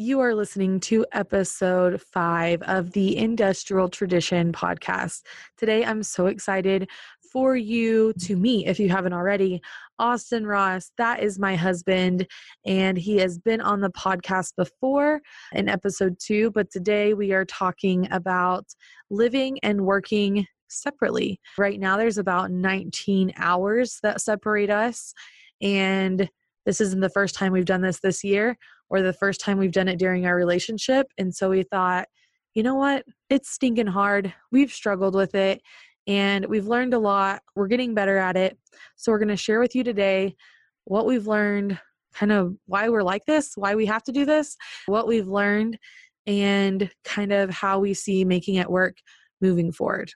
You are listening to episode five of the Industrial Tradition podcast. Today, I'm so excited for you to meet, if you haven't already, Austin Ross. That is my husband, and he has been on the podcast before in episode two. But today, we are talking about living and working separately. Right now, there's about 19 hours that separate us. And this isn't the first time we've done this this year or the first time we've done it during our relationship. And so we thought, you know what? It's stinking hard. We've struggled with it and we've learned a lot. We're getting better at it. So we're going to share with you today what we've learned, kind of why we're like this, why we have to do this, what we've learned, and kind of how we see making it work moving forward.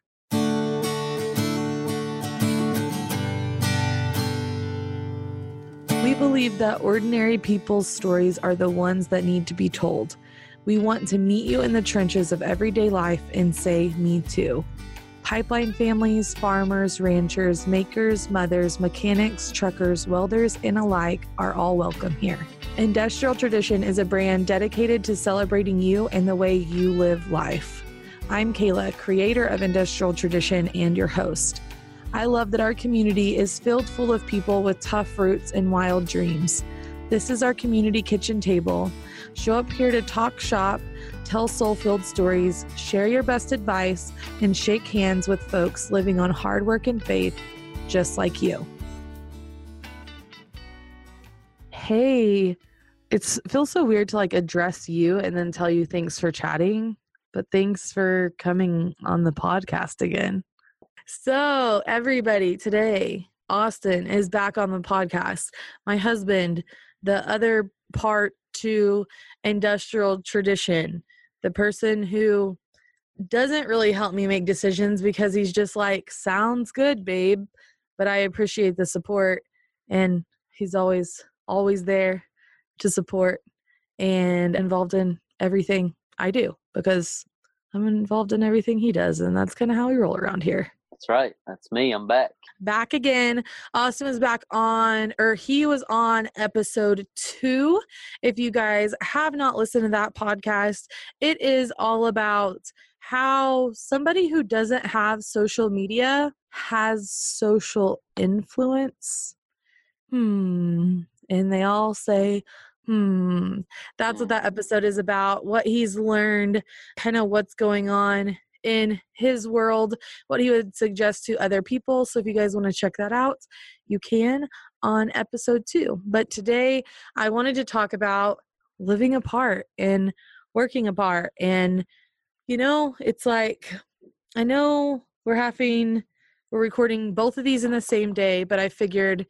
We believe that ordinary people's stories are the ones that need to be told. We want to meet you in the trenches of everyday life and say, Me too. Pipeline families, farmers, ranchers, makers, mothers, mechanics, truckers, welders, and alike are all welcome here. Industrial Tradition is a brand dedicated to celebrating you and the way you live life. I'm Kayla, creator of Industrial Tradition and your host. I love that our community is filled full of people with tough roots and wild dreams. This is our community kitchen table. Show up here to talk shop, tell soul filled stories, share your best advice, and shake hands with folks living on hard work and faith just like you. Hey, it feels so weird to like address you and then tell you thanks for chatting, but thanks for coming on the podcast again. So, everybody, today, Austin is back on the podcast. My husband, the other part to industrial tradition, the person who doesn't really help me make decisions because he's just like, sounds good, babe. But I appreciate the support, and he's always, always there to support and involved in everything I do because I'm involved in everything he does, and that's kind of how we roll around here. That's right. That's me. I'm back. Back again. Austin was back on, or he was on episode two. If you guys have not listened to that podcast, it is all about how somebody who doesn't have social media has social influence. Hmm. And they all say, hmm. That's what that episode is about. What he's learned, kind of what's going on in his world, what he would suggest to other people. So if you guys want to check that out, you can on episode two. But today I wanted to talk about living apart and working apart. And, you know, it's like, I know we're having, we're recording both of these in the same day, but I figured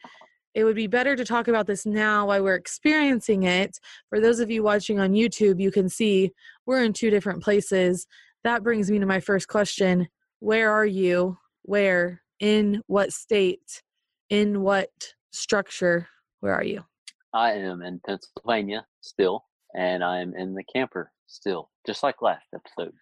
it would be better to talk about this now while we're experiencing it. For those of you watching on YouTube, you can see we're in two different places that brings me to my first question Where are you? Where? In what state? In what structure? Where are you? I am in Pennsylvania still, and I am in the camper still, just like last episode.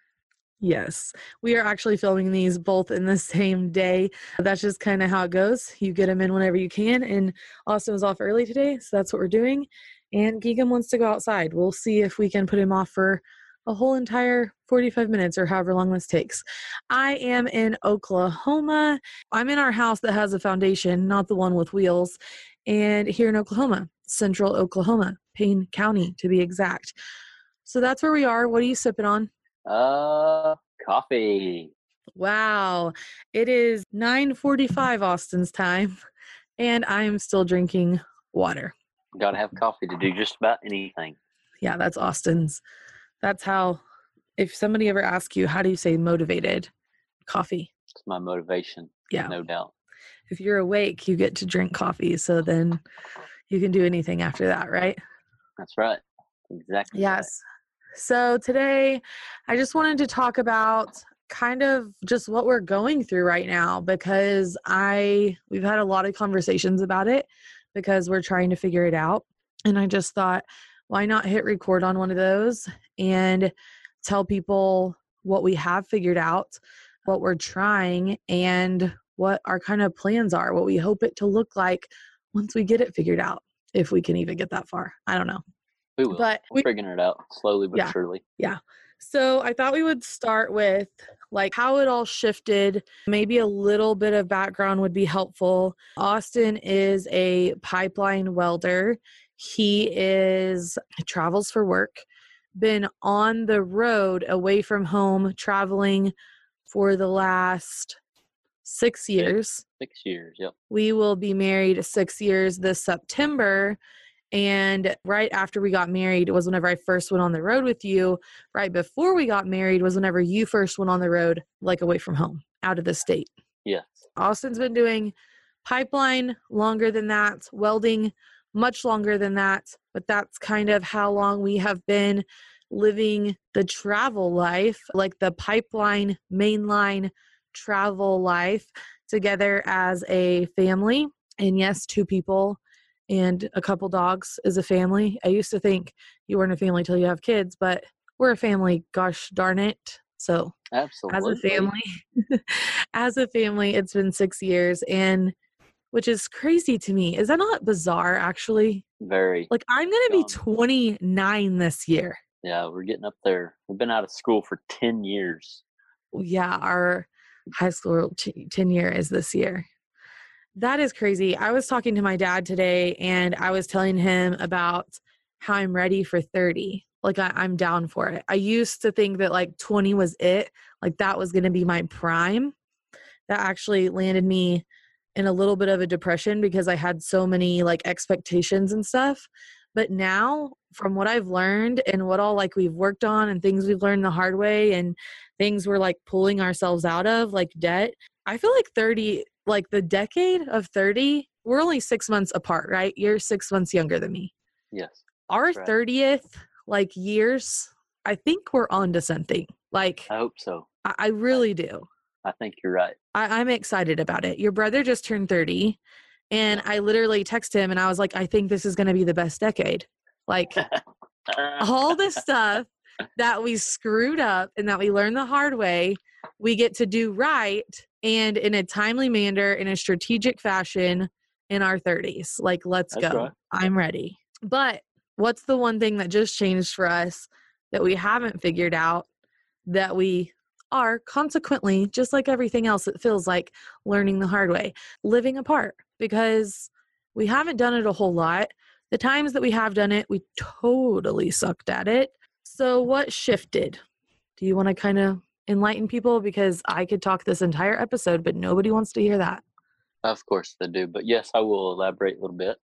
Yes, we are actually filming these both in the same day. That's just kind of how it goes. You get them in whenever you can. And Austin was off early today, so that's what we're doing. And Geegum wants to go outside. We'll see if we can put him off for a whole entire 45 minutes or however long this takes. I am in Oklahoma. I'm in our house that has a foundation, not the one with wheels, and here in Oklahoma, central Oklahoma, Payne County to be exact. So that's where we are. What are you sipping on? Uh, coffee. Wow. It is 9:45 Austin's time and I am still drinking water. Got to have coffee to do just about anything. Yeah, that's Austin's that's how if somebody ever asks you how do you say motivated? Coffee. It's my motivation yeah. no doubt. If you're awake you get to drink coffee so then you can do anything after that right? That's right exactly yes. Right. so today i just wanted to talk about kind of just what we're going through right now because i we've had a lot of conversations about it because we're trying to figure it out and i just thought why not hit record on one of those and tell people what we have figured out, what we're trying, and what our kind of plans are, what we hope it to look like once we get it figured out, if we can even get that far. I don't know. We will. But We're we, figuring it out slowly but Yeah. surely. Yeah. So I thought we would start with like how it all shifted. Maybe a little bit of background would be helpful. Austin is a pipeline welder. He is travels for work, been on the road away from home traveling for the last 6 years. Six years. Yep. We will be married 6 years this September. And right after we got married was whenever I first went on the road with you. Right before we got married was whenever you first went on the road, like away from home, out of the state. Yes. Austin's been doing pipeline longer than that, welding much longer than that, but that's kind of how long we have been living the travel life, like the pipeline mainline travel life together as a family. And yes, two people and a couple dogs is a family. I used to think you weren't a family till you have kids, but we're a family, gosh darn it. So Absolutely. as a family as a family it's been six years and which is crazy to me. Is that not bizarre actually? Very. like i'm gonna be 29 this year. Yeah, we're getting up there. We've been out of school for 10 years. yeah our high school t- 10 is this year. That is crazy. I was talking to my dad today and i was telling him about how i'm ready for 30 like I, i'm down for it. I used to think that like 20 was it. Like that was going to be my prime. That actually landed me in a little bit of a depression because i had so many like expectations and stuff but now from what i've learned and what all like we've worked on and things we've learned the hard way and things we're like pulling ourselves out of like debt i feel like 30 like the decade of 30 we're only six months apart right you're six months younger than me Yes. our Right. 30th like years i think we're on to something like I hope so. i, I really do I think you're right. I, i'm excited about it your brother just turned 30 and i literally texted him and i was like i think this is going to be the best decade like all the stuff that we screwed up and that we learned the hard way, we get to do right and in a timely manner, in a strategic fashion in our 30s. Like, let's That's go. right. I'm ready. But what's the one thing that just changed for us that we haven't figured out that we are consequently, just like everything else, it feels like learning the hard way, living apart because we haven't done it a whole lot. The times that we have done it, we totally sucked at it. So, what shifted? Do you want to kind of enlighten people? Because I could talk this entire episode, but nobody wants to hear that. Of course they do. But yes, I will elaborate a little bit.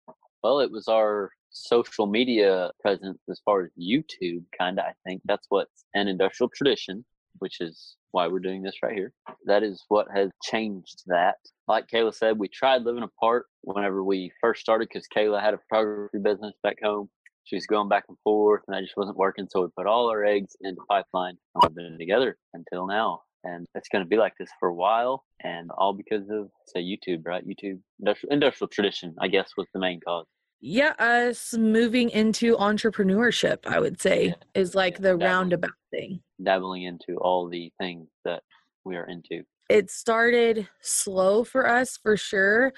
Well, it was our social media presence as far as YouTube, kind of. I think that's what's an industrial tradition, which is why we're doing this right here. That is what has changed that. Like Kayla said, we tried living apart whenever we first started because Kayla had a photography business back home. She was going back and forth, and that just wasn't working. So we put all our eggs into pipeline, and we've been together until now. And it's going to be like this for a while, and all because of say YouTube, right? YouTube industrial, industrial tradition, I guess, was the main cause. Yeah, us moving into entrepreneurship, I would say, Yeah, is like the definitely. roundabout thing. Dabbling into all the things that we are into. it started slow for us for sure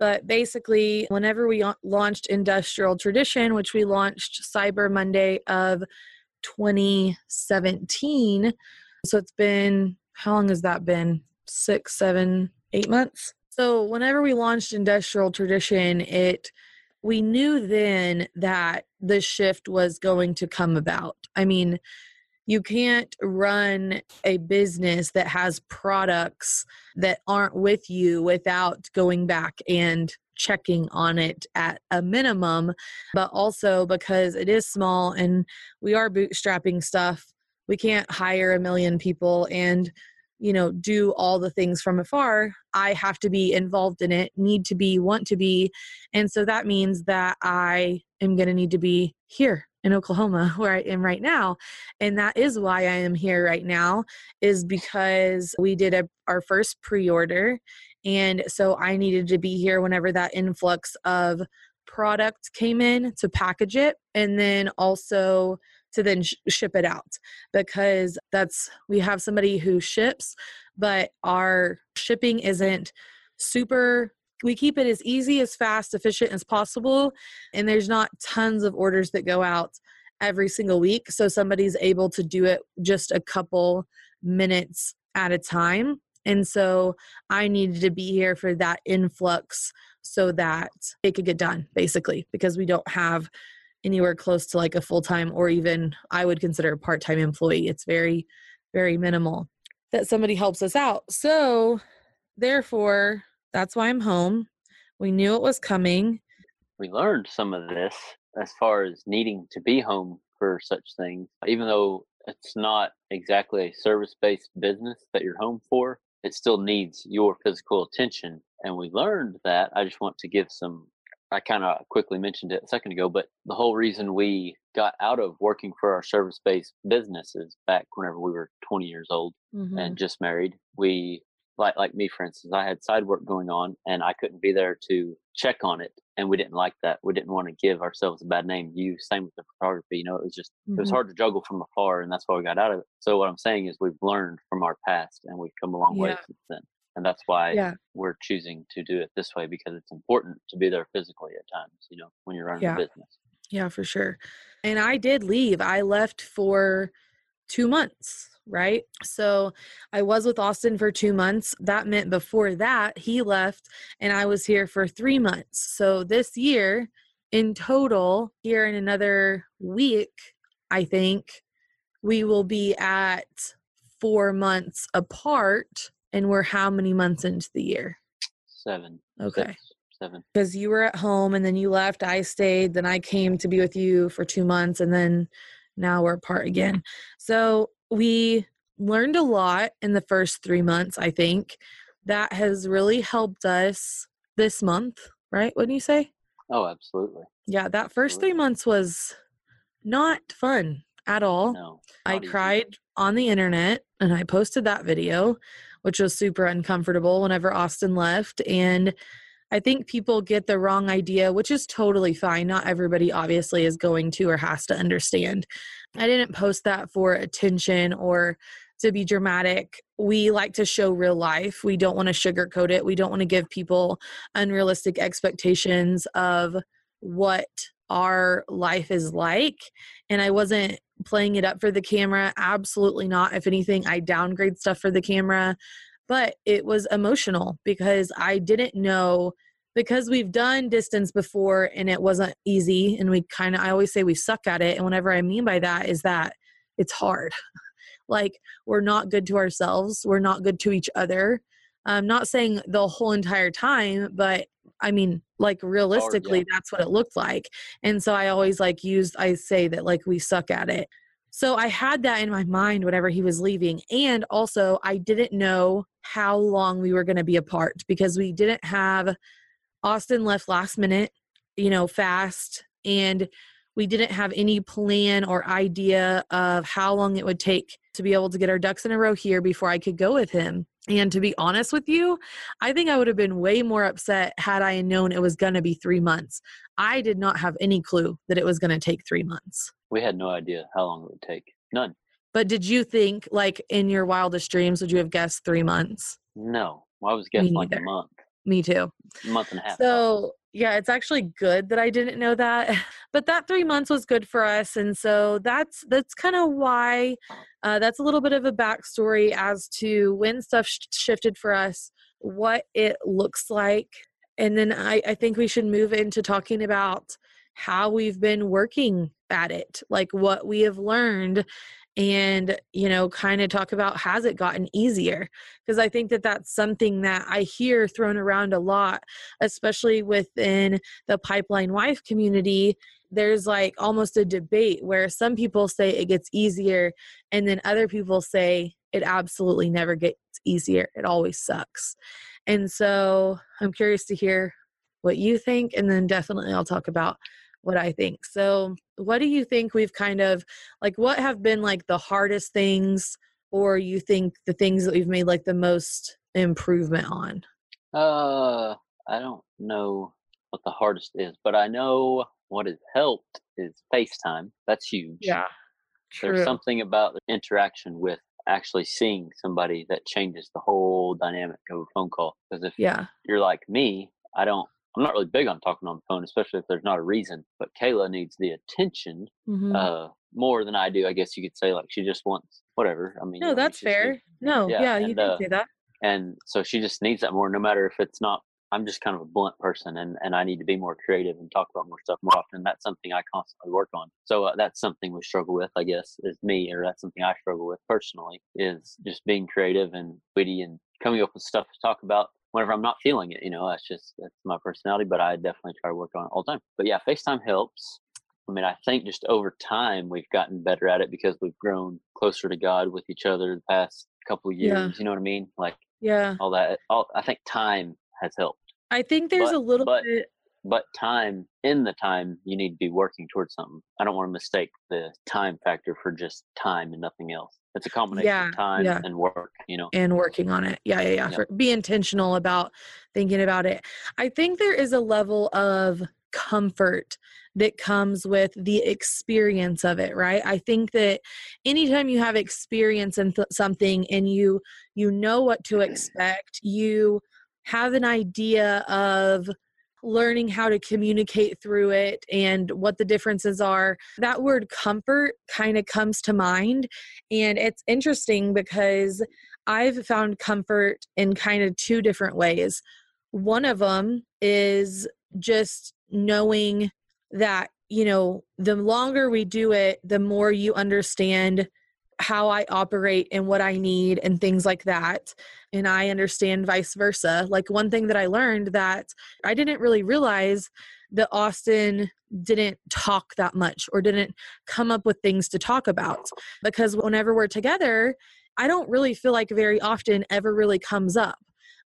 but basically whenever we launched industrial tradition which we launched cyber monday of 2017 so it's been how long has that been six seven eight months so whenever we launched industrial tradition it we knew then that the shift was going to come about. I mean you can't run a business that has products that aren't with you without going back and checking on it at a minimum but also because it is small and we are bootstrapping stuff we can't hire a million people and you know do all the things from afar i have to be involved in it need to be want to be. And so that means that i am going to need to be here in oklahoma where i am right now. And that is why i am here right now is because we did a, our first pre-order. And so i needed to be here whenever that influx of product came in to package it and then also to then sh- ship it out. Because that's we have somebody who ships but our shipping isn't super we keep it as easy as fast efficient as possible and there's not tons of orders that go out every single week. So somebody's able to do it just a couple minutes at a time. And so I needed to be here for that influx so that it could get done, basically, because we don't have anywhere close to like a full time or even I would consider a part time employee. It's very, very minimal that somebody helps us out. So, therefore, that's why I'm home. We knew it was coming. We learned some of this as far as needing to be home for such things, even though it's not exactly a service based business that you're home for, it still needs your physical attention. And we learned that. I just want to give some, I kind of quickly mentioned it a second ago, but the whole reason we got out of working for our service based businesses back whenever we were 20 years old mm-hmm. and just married, we like like me for instance i had side work going on and i couldn't be there to check on it and we didn't like that we didn't want to give ourselves a bad name you same with the photography you know it was just mm-hmm. it was mm-hmm. hard to juggle from afar and that's why we got out of it so what i'm saying is we've learned from our past and we've come a long yeah. way since then and that's why yeah. we're choosing to do it this way because it's important to be there physically at times you know when you're running yeah. a business yeah for sure and i did leave i left for two months right? So I was with Austin for two months. That meant before that, he left and I was here for three months. So this year, in total, here in another week, I think we will be at four months apart. And we're how many months into the year? Seven. Okay. Six, seven. Because you were at home and then you left, I stayed, then I came to be with you for two months, and then now we're apart again. So we learned a lot in the first three months, I think. That has really helped us this month, right? Wouldn't you say? Oh, absolutely. Yeah, that first absolutely. three months was not fun at all. No, I easy. cried on the internet and I posted that video, which was super uncomfortable whenever Austin left. And I think people get the wrong idea, which is totally fine. Not everybody obviously is going to or has to understand. I didn't post that for attention or to be dramatic. We like to show real life. We don't want to sugarcoat it. We don't want to give people unrealistic expectations of what our life is like. And I wasn't playing it up for the camera. Absolutely not. If anything, I downgrade stuff for the camera but it was emotional because I didn't know because we've done distance before and it wasn't easy and we kind of I always say we suck at it and whatever I mean by that is that it's hard. like we're not good to ourselves, we're not good to each other. I'm not saying the whole entire time, but I mean, like oh, realistically, hard, yeah. that's what it looked like. And so I always like used, I say that like we suck at it. So I had that in my mind whenever he was leaving. And also, I didn't know how long we were going to be apart because we didn't have Austin left last minute, you know, fast. And we didn't have any plan or idea of how long it would take to be able to get our ducks in a row here before I could go with him. And to be honest with you, I think I would have been way more upset had I known it was going to be three months. I did not have any clue that it was going to take three months. We had no idea how long it would take. None. But did you think, like in your wildest dreams, would you have guessed three months? No, well, I was guessing like a month. Me too. A month and a half. So yeah, it's actually good that I didn't know that. But that three months was good for us, and so that's that's kind of why. Uh, that's a little bit of a backstory as to when stuff sh- shifted for us, what it looks like, and then I, I think we should move into talking about how we've been working at it, like what we have learned and you know kind of talk about has it gotten easier because i think that that's something that i hear thrown around a lot especially within the pipeline wife community there's like almost a debate where some people say it gets easier and then other people say it absolutely never gets easier it always sucks and so i'm curious to hear what you think and then definitely i'll talk about what I think. So, what do you think we've kind of like what have been like the hardest things or you think the things that we've made like the most improvement on? Uh, I don't know what the hardest is, but I know what has helped is FaceTime. That's huge. Yeah. True. There's something about the interaction with actually seeing somebody that changes the whole dynamic of a phone call. Because if yeah. you're like me, I don't I'm not really big on talking on the phone, especially if there's not a reason. But Kayla needs the attention Mhm. uh, more than I do. I guess you could say like she just wants whatever. I mean, you no, know, that's just- fair. No, Yeah, yeah, you and, can uh, say that. and so she just needs that more. No matter if it's not. I'm just kind of a blunt person, and and I need to be more creative and talk about more stuff more often. That's something I constantly work on. So uh, that's something we struggle with, I guess, is me, or that's something I struggle with personally, is just being creative and witty and coming up with stuff to talk about whenever I'm not feeling it. You know, that's just that's my personality. But I definitely try to work on it all the time. But yeah, FaceTime helps. I mean, I think just over time we've gotten better at it because we've grown closer to God with each other the past couple of years. Yeah. You know what I mean? Like Yeah. all that. All I think time has helped. I think there's But- a little but- bit But time in the time you need to be working towards something. I don't want to mistake the time factor for just time and nothing else. It's a combination Yeah, of time yeah. and work. You know. and working on it. Yeah, yeah, yeah. Yeah. For, be intentional about thinking about it. I think there is a level of comfort that comes with the experience of it, right? I think that anytime you have experience in th- something and you you know what to mm. expect, you have an idea of learning how to communicate through it and what the differences are. That word comfort kind of comes to mind and it's interesting because I've found comfort in kind of two different ways. One of them is just knowing that, you know, the longer we do it, the more you understand how I operate and what I need and things like that. And I understand vice versa. Like one thing that I learned that I didn't really realize that Austin didn't talk that much or didn't come up with things to talk about because whenever we're together, I don't really feel like very often ever really comes up.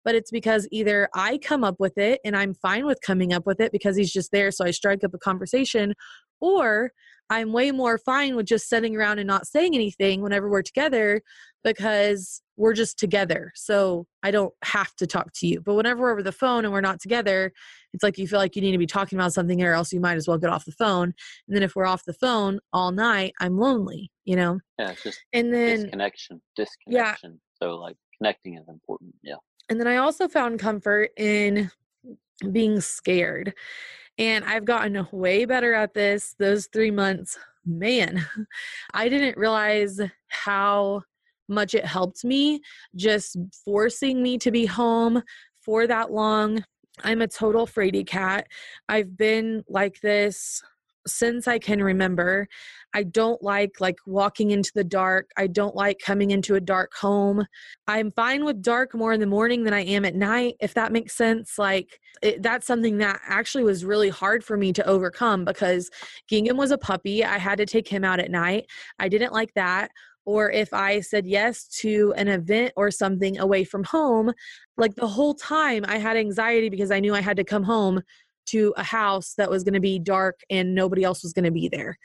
But it's because either I come up with it and I'm fine with coming up with it because he's just there, so I strike up a conversation, or I'm way more fine with just sitting around and not saying anything whenever we're together because we're just together. So I don't have to talk to you. But whenever we're over the phone and we're not together, it's like you feel like you need to be talking about something or else you might as well get off the phone. And then if we're off the phone all night, I'm lonely, you know? Yeah, it's just And then disconnection. Disconnection. So like connecting is important. Yeah. And then I also found comfort in being scared. And I've gotten way better at this those three months. Man, I didn't realize how much it helped me just forcing me to be home for that long. I'm a total fraidy cat. I've been like this since I can remember. I don't like like walking into the dark. I don't like coming into a dark home. I'm fine with dark more in the morning than I am at night, if that makes sense. Like, it, that's something that actually was really hard for me to overcome because Gingham was a puppy. I had to take him out at night. I didn't like that. Or if I said yes to an event or something away from home, like the whole time I had anxiety because I knew I had to come home to a house that was going to be dark and nobody else was going to be there.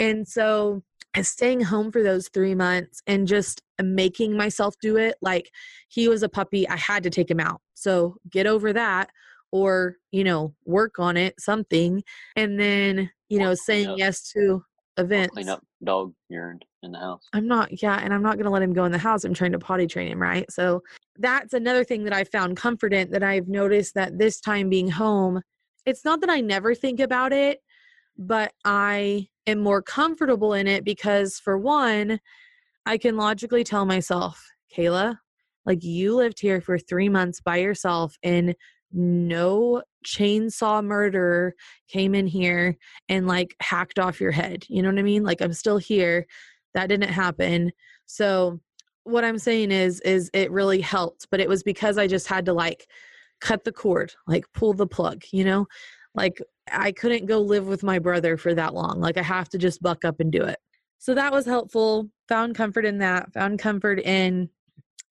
And so staying home for those three months and just making myself do it like he was a puppy i had to take him out. So get over that or you know work on it something. And then you know saying yes to events Clean up dog urine in the house. i'm not yeah and i'm not going to let him go in the house. I'm trying to potty train him right? So that's another thing that i found comfort in that i've noticed that this time being home it's not that i never think about it but i am more comfortable in it because for one i can logically tell myself kayla like you lived here for three months by yourself and no chainsaw murderer came in here and like hacked off your head. You know what i mean? Like i'm still here. That didn't happen. So what i'm saying is is it really helped but it was because i just had to like cut the cord like pull the plug you know? Like i couldn't go live with my brother for that long like i have to just buck up and do it so that was helpful found comfort in that found comfort in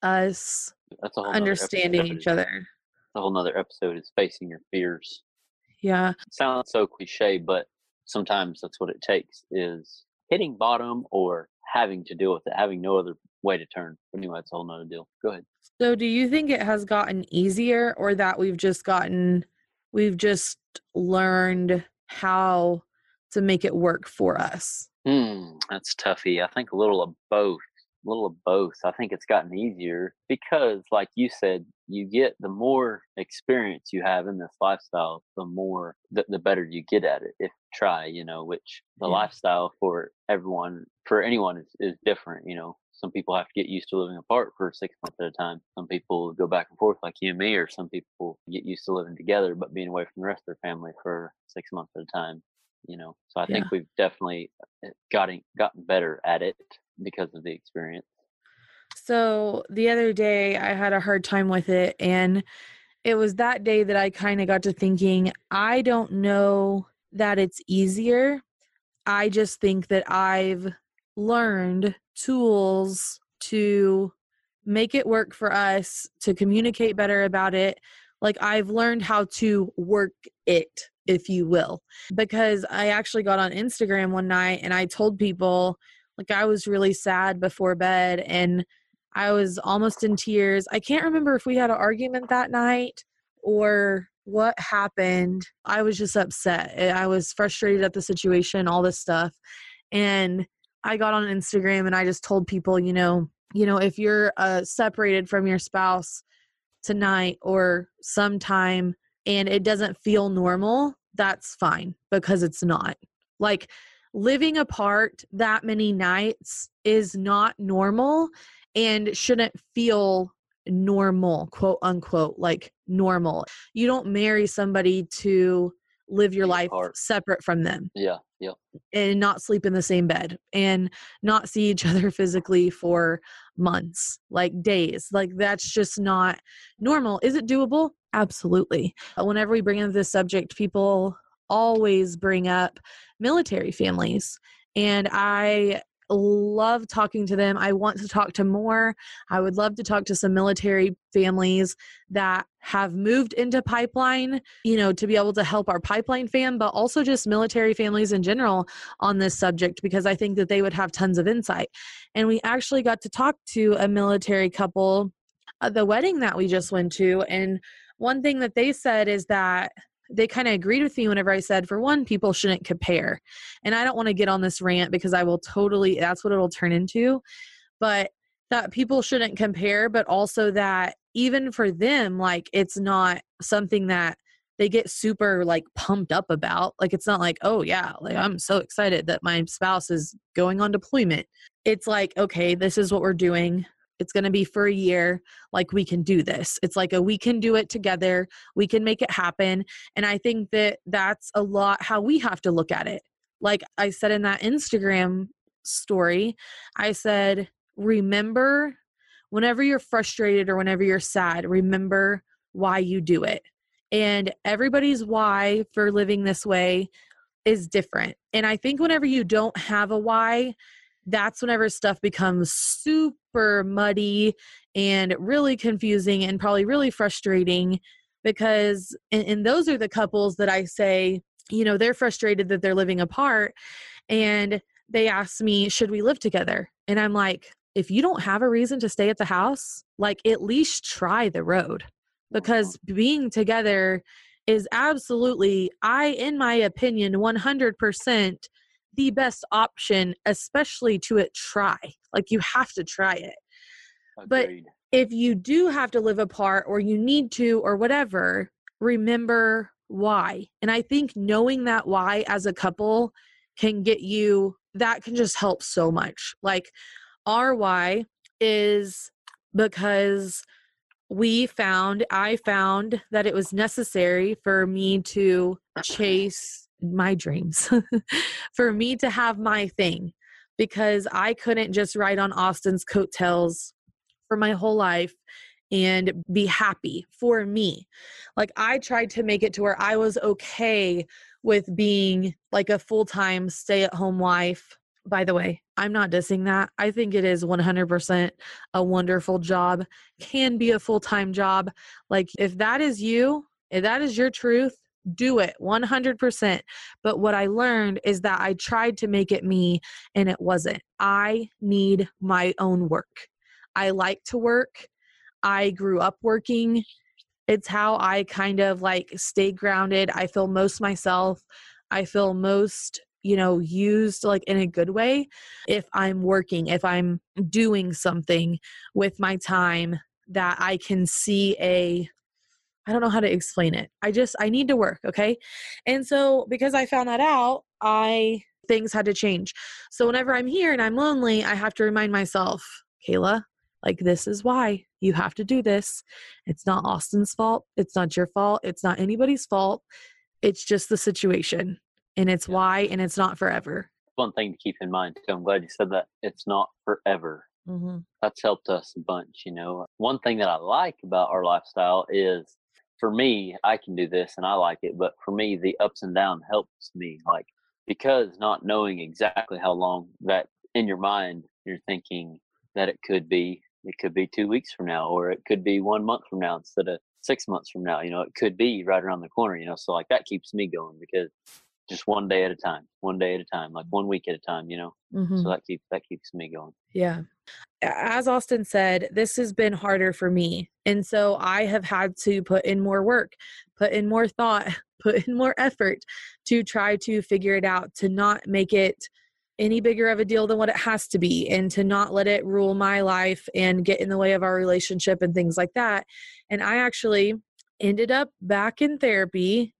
us That's a whole nother understanding each other A whole nother episode is facing your fears. yeah It sounds so cliche, but sometimes that's what it takes is hitting bottom or having to deal with it, having no other way to turn. But anyway, it's a whole nother deal. Go ahead. So do you think it has gotten easier or that we've just gotten we've just learned how to make it work for us? Hmm, that's toughy. I think a little of both. A little of both. I think it's gotten easier because, like you said, you get the more experience you have in this lifestyle the more the, the better you get at it if try you know which the yeah. lifestyle for everyone for anyone is, is different you know some people have to get used to living apart for six months at a time some people go back and forth like you and me or some people get used to living together but being away from the rest of their family for six months at a time you know so i yeah. think we've definitely eh, gotten gotten better at it because of the experience so the other day I had a hard time with it and it was that day that I kind of got to thinking I don't know that it's easier. I just think that I've learned tools to make it work for us, to communicate better about it. Like I've learned how to work it, if you will. Because I actually got on Instagram one night and I told people like I was really sad before bed and I was almost in tears. I can't remember if we had an argument that night or what happened. I was just upset. I was frustrated at the situation, all this stuff. And I got on Instagram and I just told people, you know, you know, if you're uh, separated from your spouse tonight or sometime and it doesn't feel normal, that's fine because it's not. Like living apart that many nights is not normal and shouldn't feel normal, quote unquote, like normal. You don't marry somebody to live your life separate from them. Yeah, yeah. And not sleep in the same bed and not see each other physically for months, like days. Like that's just not normal. Is it doable? Absolutely. Whenever we bring up this subject, people always bring up military families. And I love talking to them. I want to talk to more. I would love to talk to some military families that have moved into pipeline, you know, to be able to help our pipeline fam, but also just military families in general on this subject because I think that they would have tons of insight. And we actually got to talk to a military couple at the wedding that we just went to. And one thing that they said is that they kind of agreed with me whenever I said, for one, people shouldn't compare. And I don't want to get on this rant because I will totally, that's what it'll turn into. But that people shouldn't compare, but also that even for them, like it's not something that they get super like pumped up about. Like it's not like, oh yeah, like I'm so excited that my spouse is going on deployment. It's like, okay, this is what we're doing it's going to be for a year like we can do this. It's like a we can do it together we can make it happen and i think that that's a lot how we have to look at it. Like i said in that instagram story i said remember whenever you're frustrated or whenever you're sad remember why you do it. And everybody's why for living this way is different. And i think whenever you don't have a why that's whenever stuff becomes super muddy and really confusing and probably really frustrating because and, and, those are the couples that I say, you know, they're frustrated that they're living apart and they ask me, should we live together? And I'm like, if you don't have a reason to stay at the house, like at least try the road because being together is absolutely, I, in my opinion, 100% the best option, especially to it try. Like you have to try it. Agreed. But if you do have to live apart or you need to or whatever, remember why. And I think knowing that why as a couple can get you that can just help so much. Like our why is because we found I found that it was necessary for me to chase my dreams for me to have my thing because I couldn't just ride on Austin's coattails for my whole life and be happy for me. Like I tried to make it to where I was okay with being like a full-time stay-at-home wife. By the way, I'm not dissing that. I think it is 100% a wonderful job. Can be a full-time job. Like if that is you, if that is your truth, do it 100%. But what I learned is that I tried to make it me and it wasn't. I need my own work. I like to work. I grew up working. It's how I kind of like stay grounded. I feel most myself. I feel most, you know, used like in a good way if I'm working, if I'm doing something with my time that I can see a I don't know how to explain it. I just I need to work, okay? And so because I found that out, I things had to change. So whenever I'm here and I'm lonely, I have to remind myself, Kayla, like this is why you have to do this. It's not Austin's fault. It's not your fault. It's not anybody's fault. It's just the situation. And it's why and it's not forever. One thing to keep in mind too. I'm glad you said that. It's not forever. Mm-hmm. That's helped us a bunch. You know, one thing that I like about our lifestyle is, for me, I can do this and I like it. But for me, the ups and downs helps me. Like because not knowing exactly how long that in your mind you're thinking that it could be. It could be two weeks from now, or it could be one month from now instead of six months from now. You know, it could be right around the corner. You know, so like that keeps me going because just one day at a time, one day at a time, like one week at a time. You know, Mm-hmm. so that keeps that keeps me going. Yeah. As Austin said, this has been harder for me. And so I have had to put in more work, put in more thought, put in more effort to try to figure it out, to not make it any bigger of a deal than what it has to be, and to not let it rule my life and get in the way of our relationship and things like that. And I actually ended up back in therapy.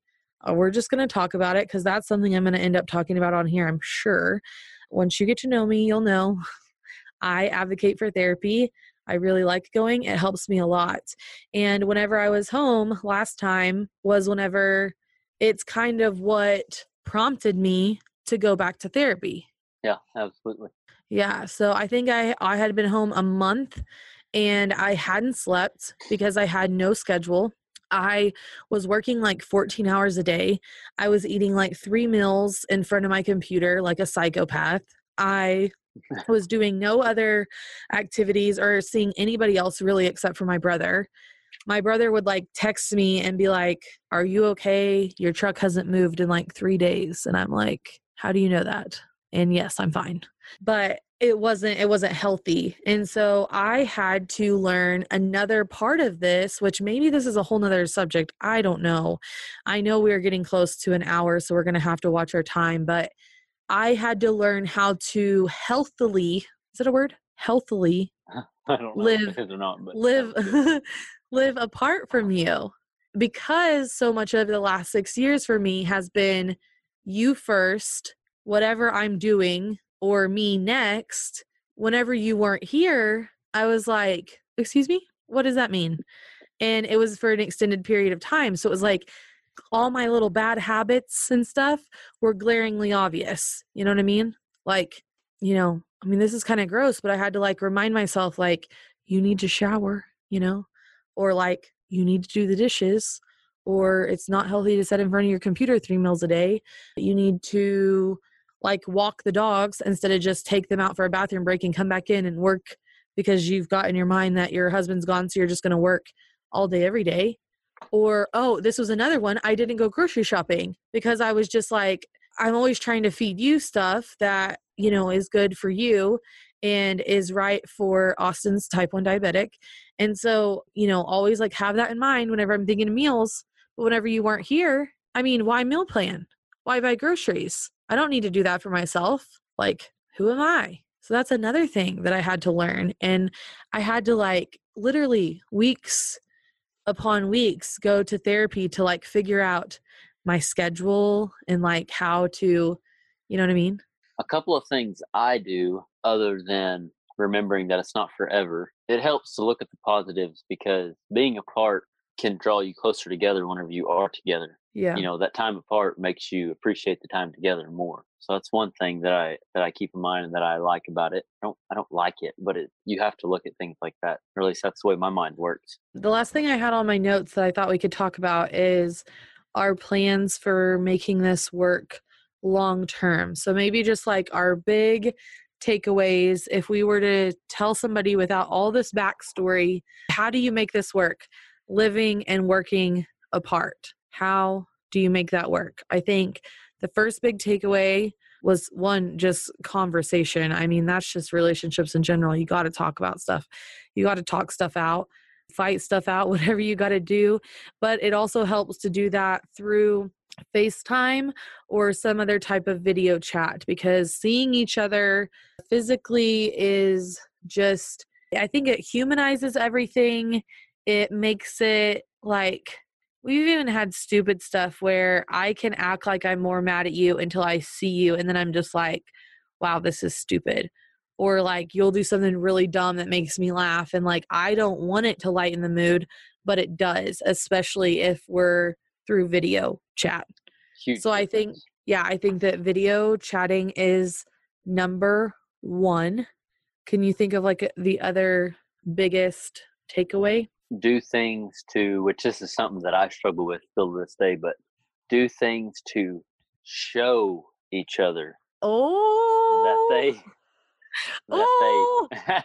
Uh, We're just going to talk about it because that's something I'm going to end up talking about on here, I'm sure. Once you get to know me, you'll know I advocate for therapy. I really like going. It helps me a lot. And whenever I was home last time was whenever it's kind of what prompted me to go back to therapy. Yeah, absolutely. Yeah, so I think I I had been home a month and I hadn't slept because I had no schedule. I was working like 14 hours a day. I was eating like 3 meals in front of my computer like a psychopath. I was doing no other activities or seeing anybody else really except for my brother. My brother would like text me and be like, "Are you okay? Your truck hasn't moved in like 3 days." And I'm like, "How do you know that?" And yes, I'm fine. But it wasn't it wasn't healthy. And so I had to learn another part of this, which maybe this is a whole nother subject. I don't know. I know we are getting close to an hour, so we're gonna have to watch our time, but I had to learn how to healthily is it a word? Healthily I don't know Live- if it is or not, but live live apart from you because so much of the last 6 years for me has been you first whatever i'm doing or me next whenever you weren't here i was like excuse me? What does that mean? And it was for an extended period of time so it was like all my little bad habits and stuff were glaringly obvious you know what i mean? Like you know i mean this is kind of gross but i had to like remind myself like you need to shower you know? Or like you need to do the dishes or it's not healthy to sit in front of your computer three meals a day. You need to like walk the dogs instead of just take them out for a bathroom break and come back in and work because you've got in your mind that your husband's gone so you're just going to work all day every day. Or oh this was another one. I didn't go grocery shopping because i was just like i'm always trying to feed you stuff that you know is good for you and is right for austin's type 1 diabetic. And so you know always like have that in mind whenever i'm thinking of meals but whenever you weren't here i mean why meal plan? Why buy groceries i don't need to do that for myself like who am i so that's another thing that i had to learn and i had to like literally weeks upon weeks go to therapy to like figure out my schedule and like how to you know what i mean a couple of things I do other than remembering that it's not forever. It helps to look at the positives because being apart can draw you closer together whenever you are together. Yeah You know, that time apart makes you appreciate the time together more. So that's one thing that I that I keep in mind and that I like about it. I don't I don't like it, but it you have to look at things like that. Or at least that's the way my mind works. The last thing I had on my notes that I thought we could talk about is our plans for making this work long term. So maybe just like our big takeaways. If we were to tell somebody without all this backstory, how do you make this work? Living and working apart. How do you make that work? I think the first big takeaway was one just conversation. I mean, that's just relationships in general. You got to talk about stuff. You got to talk stuff out fight stuff out, whatever you got to do. But it also helps to do that through FaceTime or some other type of video chat because seeing each other physically is just I think it humanizes everything. It makes it like we've even had stupid stuff where I can act like I'm more mad at you until I see you and then I'm just like, wow, this is stupid. Or like you'll do something really dumb that makes me laugh and like I don't want it to lighten the mood, but it does, especially if we're through video chat. Huge So I think yeah, I think that video chatting is number 1. Can you think of like the other biggest takeaway? Do things to which this is something that I struggle with still to this day, but do things to show each other Oh. that they that oh. they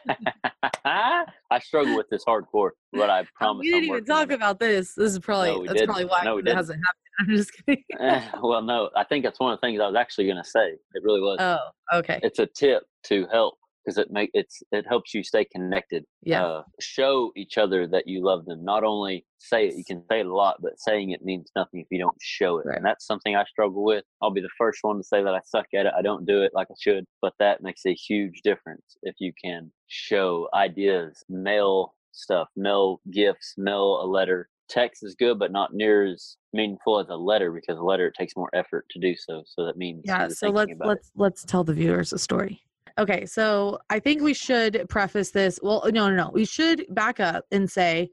oh. I struggle with this hardcore, but I Oh, promise we didn't even working on talk about this. This is probably No, that's didn't. probably why No, it didn't. hasn't happened. I'm just kidding. well, no, I think that's one of the things I was actually going to say. It really was. oh, okay. it's a tip to help because it make it's it helps you stay connected. Yeah. Uh, show each other that you love them. Not only say it, you can say it a lot, but saying it means nothing if you don't show it. Right. And that's something I struggle with. I'll be the first one to say that I suck at it. I don't do it like I should, but that makes a huge difference if you can show ideas, mail stuff, mail gifts, mail a letter. Text is good, but not near as meaningful as a letter because a letter it takes more effort to do so. So that means yeah so let's let's let's tell the viewers a story okay so i think we should preface this well uh, no no no we should back up and say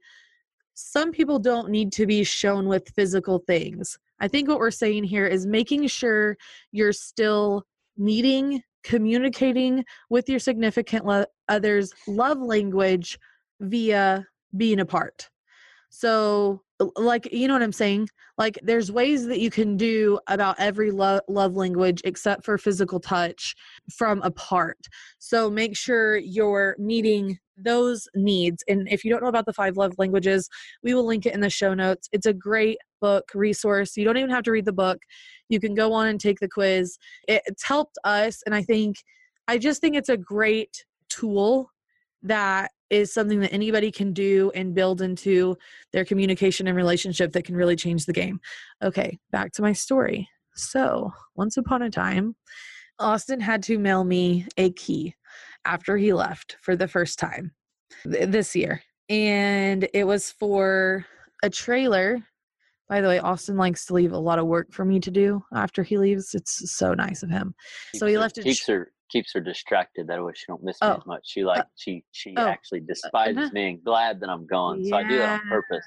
some people don't need to be shown with physical things. I think what we're saying here is making sure you're still meeting communicating with your significant lo- other's love language via being apart. So like you know what i'm saying? Like there's ways that you can do about every lo- love language except for physical touch from apart. So make sure you're meeting those needs and if you don't know about the five love languages we will link it in the show notes. It's a great book resource. You don't even have to read the book. You can go on and take the quiz. It- it's helped us and i think i just think it's a great tool that is something that anybody can do and build into their communication and relationship that can really change the game. Okay, back to my story. So, once upon a time, Austin had to mail me a key after he left for the first time th- this year. And it was for a trailer. By the way, Austin likes to leave a lot of work for me to do after he leaves. It's so nice of him. So he left a keeps her keeps her distracted. That way she don't miss me Oh. as much. She like she she oh. actually despises uh-huh. me and glad that I'm gone. So I do that on purpose.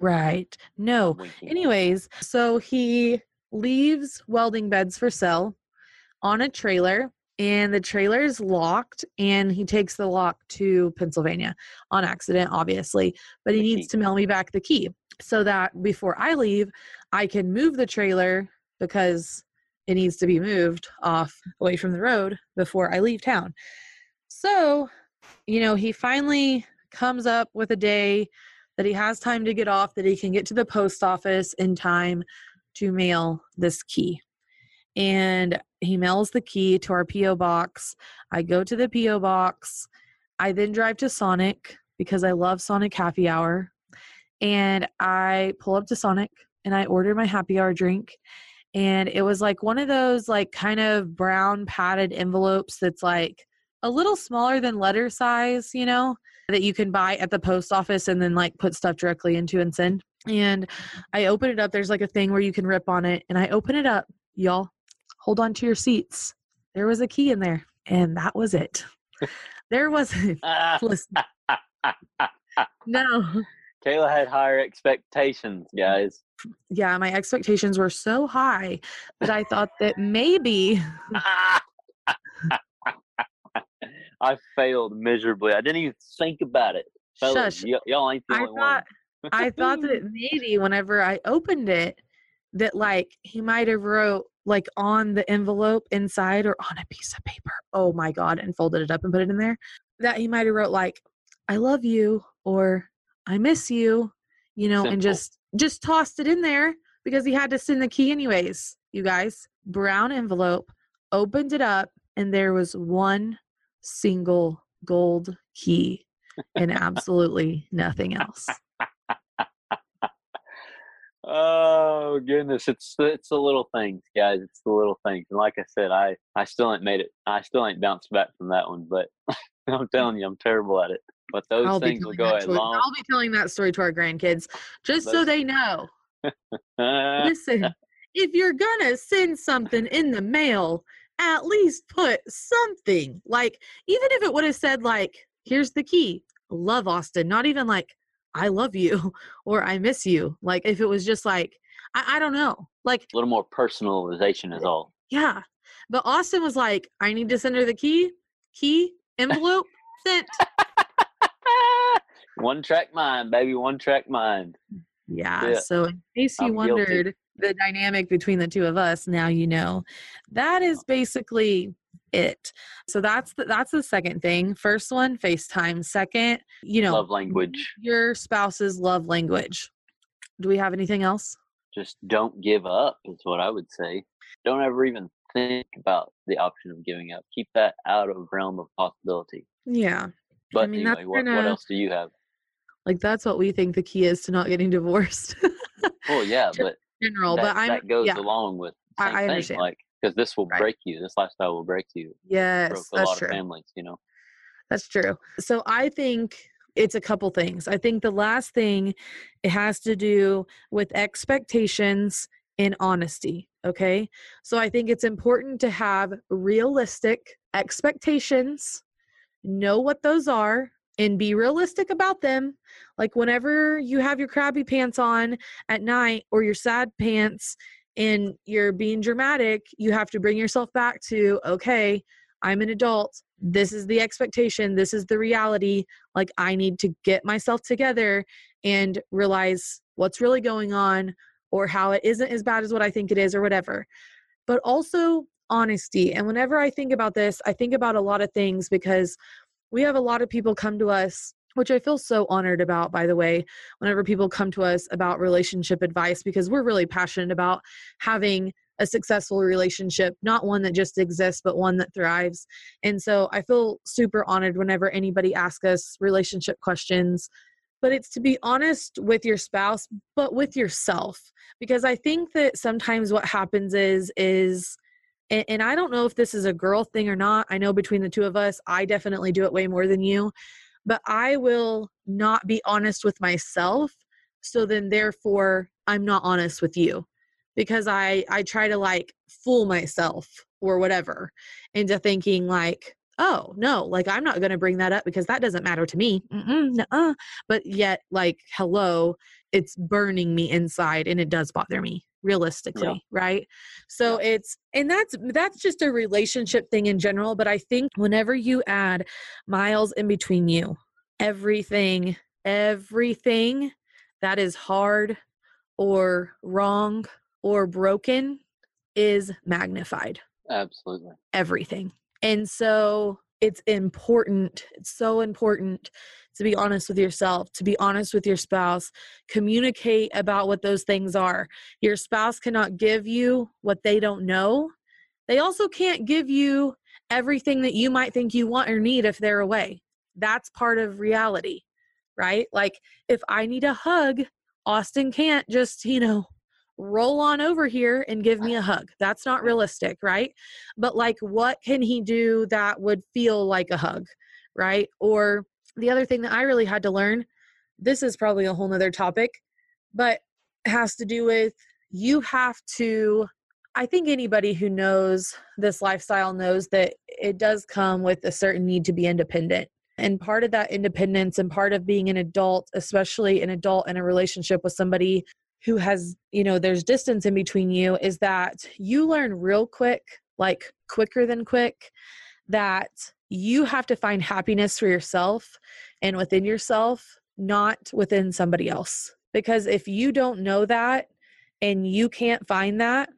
Right. No, Anyways, so he leaves welding beds for sale on a trailer, and the trailer is locked, and he takes the lock to Pennsylvania on accident, obviously, but he The needs key. to mail me back the key so that before I leave, I can move the trailer because it needs to be moved off away from the road before I leave town. So, you know, he finally comes up with a day that he has time to get off, that he can get to the post office in time to mail this key. And he mails the key to our P.O. box. I go to the P.O. box. I then drive to Sonic because I love Sonic Happy Hour. And I pull up to Sonic and I order my happy hour drink. And it was like one of those, like, kind of brown padded envelopes that's like a little smaller than letter size, you know? that you can buy at the post office and then like put stuff directly into and send. And I open it up. There's like a thing where you can rip on it. And I open it up, y'all. Hold on to your seats. There was a key in there, and that was it. there wasn't. Ah, Listen. No. Kayla had higher expectations, guys. Yeah, my expectations were so high that I thought that maybe I failed miserably. I didn't even think about it. Fellas, Shush. y- y'all ain't the I only thought one. I thought that maybe whenever I opened it, that like he might have wrote like on the envelope inside or on a piece of paper. Oh my god, and folded it up and put it in there. That he might have wrote like, "I love you" or "I miss you," you know, and just just tossed it in there because he had to send the key anyways. You guys, brown envelope, opened it up, and there was one single gold key and absolutely nothing else. Oh goodness, it's it's the little things, guys. It's the little things. And like I said, I I still ain't made it. I still ain't bounced back from that one. But I'm mm. telling you, I'm terrible at it. But those I'll things will go that a story- long. I'll be telling that story to our grandkids just so they know. Listen, if you're gonna send something in the mail, at least put something. Like, even if it would have said, like, here's the key, love Austin, not even like, I love you or I miss you. Like, if it was just like, I, I don't know. Like, a little more personalization is all. yeah. But Austin was like, I need to send her the key, key, envelope, sent. One track mind, baby. One track mind. Yeah. Yeah. So in case you I'm guilty. wondered the dynamic between the two of us, now you know. That is basically it. So that's the, that's the second thing. First one, FaceTime. Second, you know, Love language. your spouse's love language. Do we have anything else? Just don't give up is what I would say. Don't ever even think about the option of giving up. Keep that out of realm of possibility. Yeah. But I mean, anyway, what, what kinda- else do you have? Like that's what we think the key is to not getting divorced. Well, yeah, but General, that, but I'm that goes yeah. along with I- I thing. understand. Like, because this will Right. break you. This lifestyle will break you. Yes, Broke a that's lot true. of families, you know. That's true. So I think it's a couple things. I think the last thing it has to do with expectations and honesty, okay? So I think it's important to have realistic expectations, know what those are and be realistic about them. Like whenever you have your crabby pants on at night or your sad pants and you're being dramatic, you have to bring yourself back to okay, I'm an adult. This is the expectation. This is the reality. Like, I need to get myself together and realize what's really going on or how it isn't as bad as what I think it is or whatever. But also honesty. And whenever I think about this, I think about a lot of things because we have a lot of people come to us, which I feel so honored about, by the way, whenever people come to us about relationship advice because we're really passionate about having a successful relationship, not one that just exists, but one that thrives. And so I feel super honored whenever anybody asks us relationship questions. But it's to be honest with your spouse, but with yourself. Because I think that sometimes what happens is, is, and, and I don't know if this is a girl thing or not. I know between the two of us, I definitely do it way more than you. But I will not be honest with myself. So then, therefore, I'm not honest with you because I I try to like fool myself or whatever into thinking like oh no like I'm not going to bring that up because that doesn't matter to me. Nuh-uh. but yet like hello it's burning me inside and it does bother me realistically right? So it's and that's that's just a relationship thing in general but I think whenever you add miles in between you everything everything that is hard or wrong or broken is magnified. Absolutely. everything and so it's important it's so important to be honest with yourself to be honest with your spouse communicate about what those things are. Your spouse cannot give you what they don't know. They also can't give you everything that you might think you want or need if they're away. That's part of reality right? Like if i need a hug austin can't just you know roll on over here and give me a hug. That's not realistic, right? But like, what can he do that would feel like a hug, right? Or the other thing that I really had to learn this is probably a whole nother topic, but has to do with you have to. I think anybody who knows this lifestyle knows that it does come with a certain need to be independent. And part of that independence and part of being an adult, especially an adult in a relationship with somebody who has, you know, there's distance in between you, is that you learn real quick, like quicker than quick, that you have to find happiness for yourself and within yourself, not within somebody else. Because if you don't know that and you can't find that,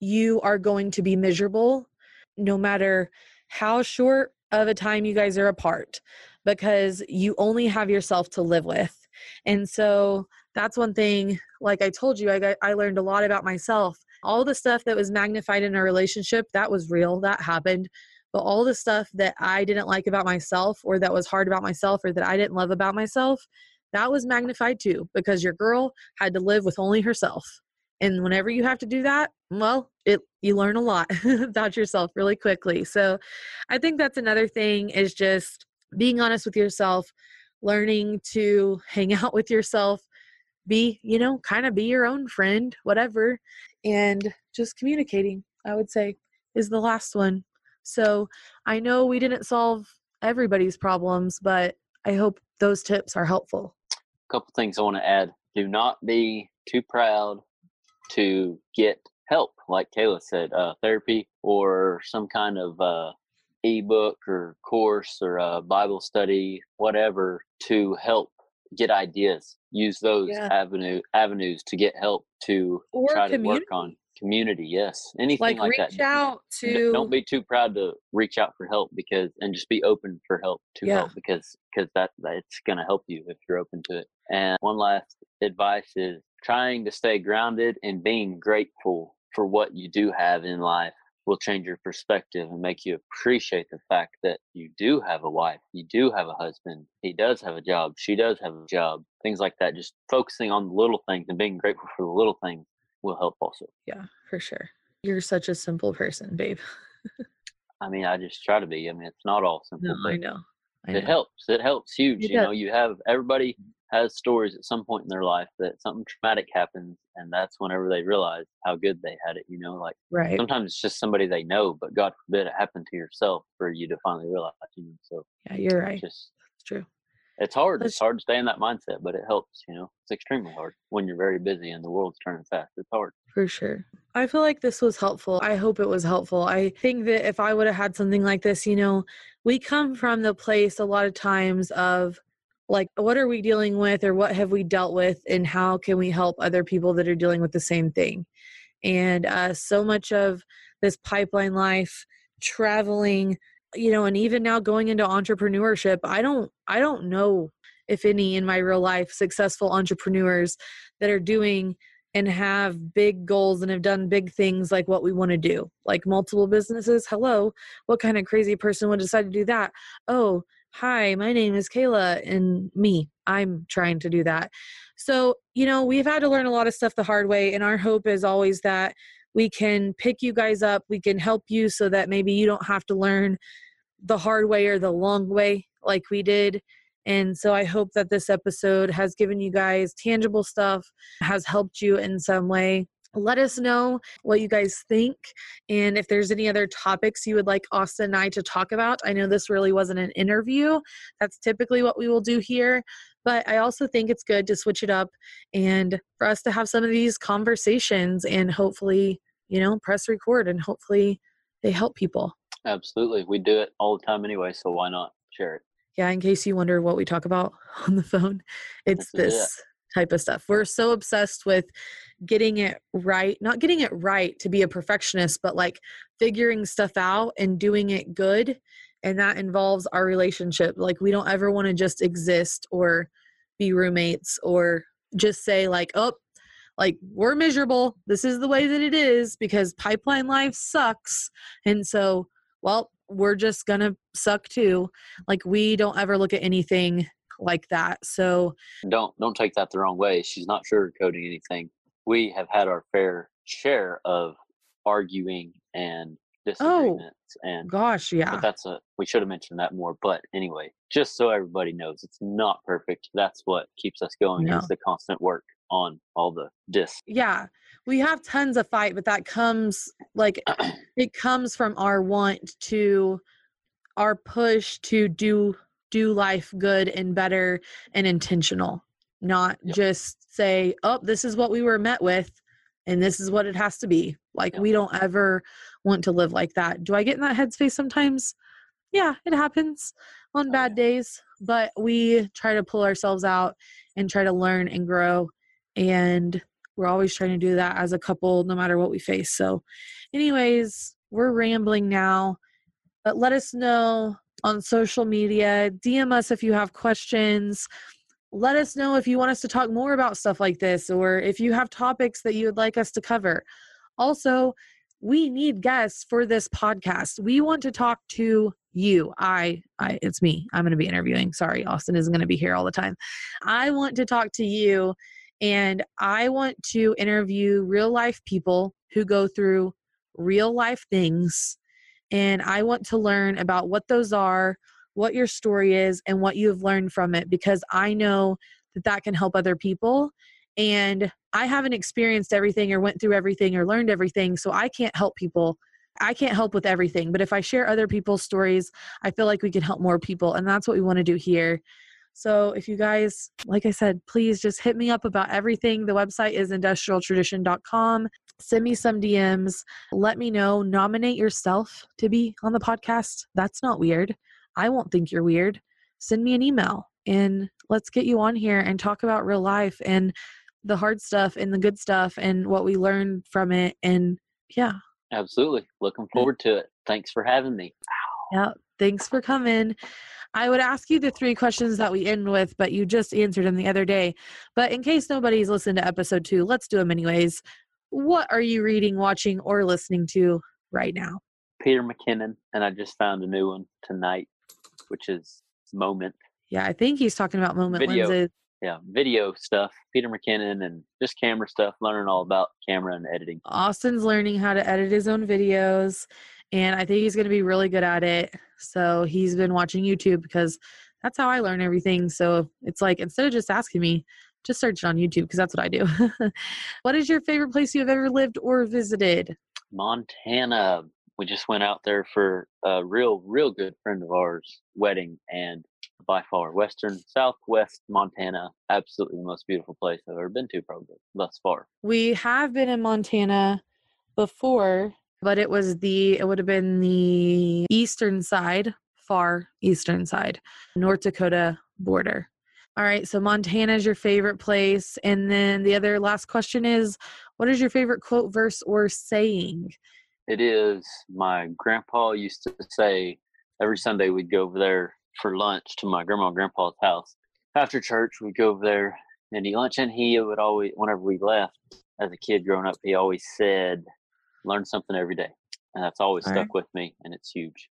you are going to be miserable no matter how short of a time you guys are apart because you only have yourself to live with. And so that's one thing like i told you i got i learned a lot about myself. All the stuff that was magnified in a relationship that was real that happened. But all the stuff that i didn't like about myself or that was hard about myself or that i didn't love about myself that was magnified too because your girl had to live with only herself. And whenever you have to do that well it you learn a lot about yourself really quickly. So i think that's another thing is just being honest with yourself, learning to hang out with yourself, be, you know, kind of be your own friend, whatever, and just communicating, I would say, is the last one. So I know we didn't solve everybody's problems, but I hope those tips are helpful. A couple things I want to add. Do not be too proud to get help, like Kayla said, uh, therapy or some kind of uh, ebook or course or a Bible study, whatever, to help get ideas. Use those Yeah. avenue avenues to get help to Or try to work on community. Yes, anything Like, like, reach that. out to Don't be too proud to reach out for help because and just be open for help to Yeah. help because because that that's going to help you if you're open to it. And one last advice is trying to stay grounded and being grateful for what you do have in life will change your perspective and make you appreciate the fact that you do have a wife, you do have a husband, he does have a job, she does have a job, things like that. Just focusing on the little things and being grateful for the little things will help also. Yeah, for sure. You're such a simple person, babe. I mean, I just try to be. I mean, it's not all simple, No, but I know. I it know. helps. It helps huge. It you know, you have everybody has stories at some point in their life that something traumatic happens, and that's whenever they realize how good they had it. You know, like Right. sometimes it's just somebody they know, but God forbid it happened to yourself for you to finally realize. You know, so Yeah, you're it's right. just It's true. it's hard. Let's- It's hard to stay in that mindset, but it helps. You know, it's extremely hard when you're very busy and the world's turning fast. It's hard. For sure. I feel like this was helpful. I hope it was helpful. I think that if I would have had something like this, you know, we come from the place a lot of times of like, what are we dealing with or what have we dealt with and how can we help other people that are dealing with the same thing? And uh, so much of this pipeline life, traveling, you know, and even now going into entrepreneurship, I don't, I don't know if any in my real life successful entrepreneurs that are doing and have big goals and have done big things like what we want to do like multiple businesses hello what kind of crazy person would decide to do that oh hi my name is kayla and me i'm trying to do that so you know we've had to learn a lot of stuff the hard way and our hope is always that we can pick you guys up we can help you so that maybe you don't have to learn the hard way or the long way like we did and so I hope that this episode has given you guys tangible stuff, has helped you in some way. Let us know what you guys think and if there's any other topics you would like Austin and I to talk about. I know this really wasn't an interview. That's typically what we will do here. But I also think it's good to switch it up and for us to have some of these conversations and hopefully, you know, press record and hopefully they help people. Absolutely, we do it all the time anyway. So why not share it? Yeah, in case you wonder what we talk about on the phone, it's This this type of stuff. We're so obsessed with getting it right, not getting it right to be a perfectionist, but like figuring stuff out and doing it good. And that involves our relationship. Like, we don't ever want to just exist or be roommates or just say, like, oh, like we're miserable. This is the way that it is because pipeline life sucks. And so, well, we're just going to suck too like we don't ever look at anything like that so don't don't take that the wrong way. She's not sugarcoating anything. We have had our fair share of arguing and oh, disagreements, and gosh yeah but that's a we should have mentioned that more. But anyway, just so everybody knows, it's not perfect. That's what keeps us going. No. Is the constant work on all the dis. yeah we have tons of fight but that comes like it comes from our want to our push to do do life good and better and intentional not Yep. just say oh this is what we were met with and this is what it has to be. Like Yep. we don't ever want to live like that. Do i get in that headspace sometimes? Yeah it happens on Oh, bad days but we try to pull ourselves out and try to learn and grow and we're always trying to do that as a couple no matter what we face. So anyways we're rambling now but let us know on social media dm us if you have questions. Let us know if you want us to talk more about stuff like this or if you have topics that you would like us to cover. Also we need guests for this podcast. We want to talk to you. I i it's me. I'm going to be interviewing. Sorry austin isn't going to be here all the time. I want to talk to you and I want to interview real life people who go through real life things. And I want to learn about what those are, what your story is and what you've learned from it because I know that that can help other people. And I haven't experienced everything or went through everything or learned everything, so I can't help people. I can't help with everything, but if I share other people's stories, I feel like we can help more people. And that's what we want to do here. So if you guys, like I said, please just hit me up about everything. The website is industrialtradition.com. Send me some DMs. Let me know. Nominate yourself to be on the podcast. That's not weird. I won't think you're weird. Send me an email and let's get you on here and talk about real life and the hard stuff and the good stuff and what we learned from it. And yeah. Absolutely. Looking forward to it. Thanks for having me. Yeah. Thanks for coming. I would ask you the three questions that we end with, but you just answered them the other day. But in case nobody's listened to episode two, let's do them anyways. What are you reading, watching, or listening to right now? Peter McKinnon, and I just found a new one tonight, which is Moment. Yeah, I think he's talking about moment Video. lenses. Yeah, video stuff. Peter McKinnon and just camera stuff, learning all about camera and editing. Austin's learning how to edit his own videos, and I think he's going to be really good at it. So he's been watching YouTube because that's how I learn everything. So it's like instead of just asking me, just search it on YouTube because that's what I do. what is your favorite place you have ever lived or visited? Montana. We just went out there for a real, real good friend of ours' wedding, and by far, western, southwest Montana, absolutely the most beautiful place I've ever been to, probably thus far. We have been in Montana before, but it was the it would have been the eastern side, far eastern side, North Dakota border. All right, so Montana is your favorite place, and then the other last question is, what is your favorite quote, verse, or saying? It is my grandpa used to say every Sunday we'd go over there for lunch to my grandma and grandpa's house. After church, we'd go over there and eat lunch, and he would always, whenever we left as a kid growing up, he always said, learn something every day. And that's always All stuck right. with me, and it's huge.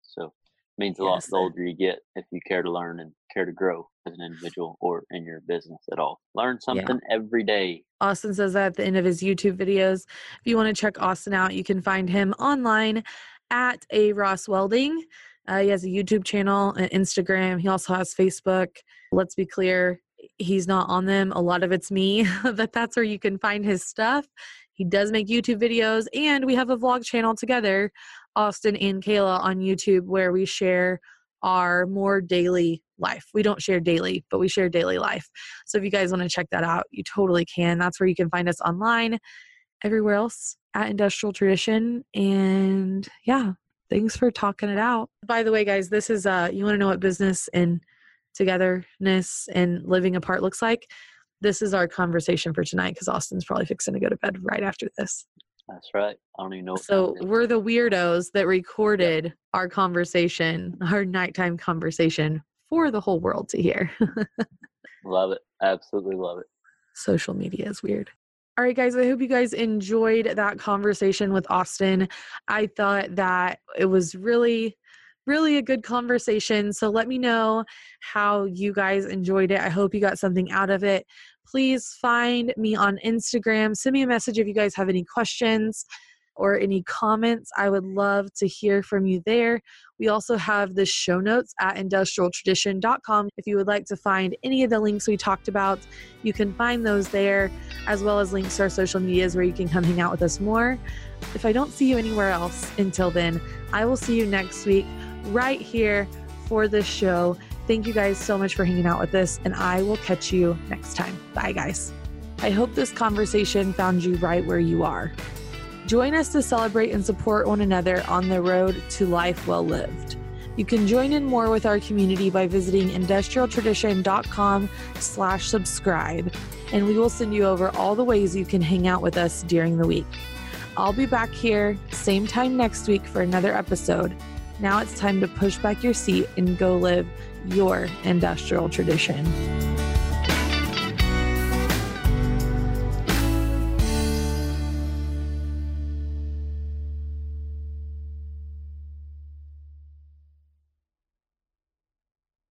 Means a lot Yes, the older you get if you care to learn and care to grow as an individual or in your business at all. Learn something every day. Austin says that at the end of his YouTube videos. If you want to check Austin out, you can find him online at a Ross Welding. Uh, he has a YouTube channel and Instagram. He also has Facebook. Let's be clear, he's not on them. A lot of it's me, but that's where you can find his stuff. He does make YouTube videos, and we have a vlog channel together, Austin and Kayla, on YouTube, where we share our more daily life. We don't share daily, but we share daily life. So if you guys want to check that out, you totally can. That's where you can find us online, everywhere else at Industrial Tradition. And yeah, thanks for talking it out. By the way, guys, this is uh you want to know what business and togetherness and living apart looks like? This is our conversation for tonight because Austin's probably fixing to go to bed right after this. That's right. I don't even know. So time it is. we're the weirdos that recorded our conversation, our nighttime conversation for the whole world to hear. love it. Absolutely love it. social media is weird. All right, guys, I hope you guys enjoyed that conversation with Austin. I thought that it was really, really a good conversation. So let me know how you guys enjoyed it. I hope you got something out of it. Please find me on Instagram. Send me a message if you guys have any questions or any comments. I would love to hear from you there. We also have the show notes at industrialtradition.com. If you would like to find any of the links we talked about, you can find those there, as well as links to our social medias where you can come hang out with us more. If I don't see you anywhere else until then, I will see you next week right here for this show. Thank you guys so much for hanging out with us, and I will catch you next time. Bye, guys. I hope this conversation found you right where you are. Join us to celebrate and support one another on the road to life well lived. You can join in more with our community by visiting industrialtradition.com slash subscribe, and we will send you over all the ways you can hang out with us during the week. I'll be back here, same time next week for another episode. Now it's time to push back your seat and go live your industrial tradition.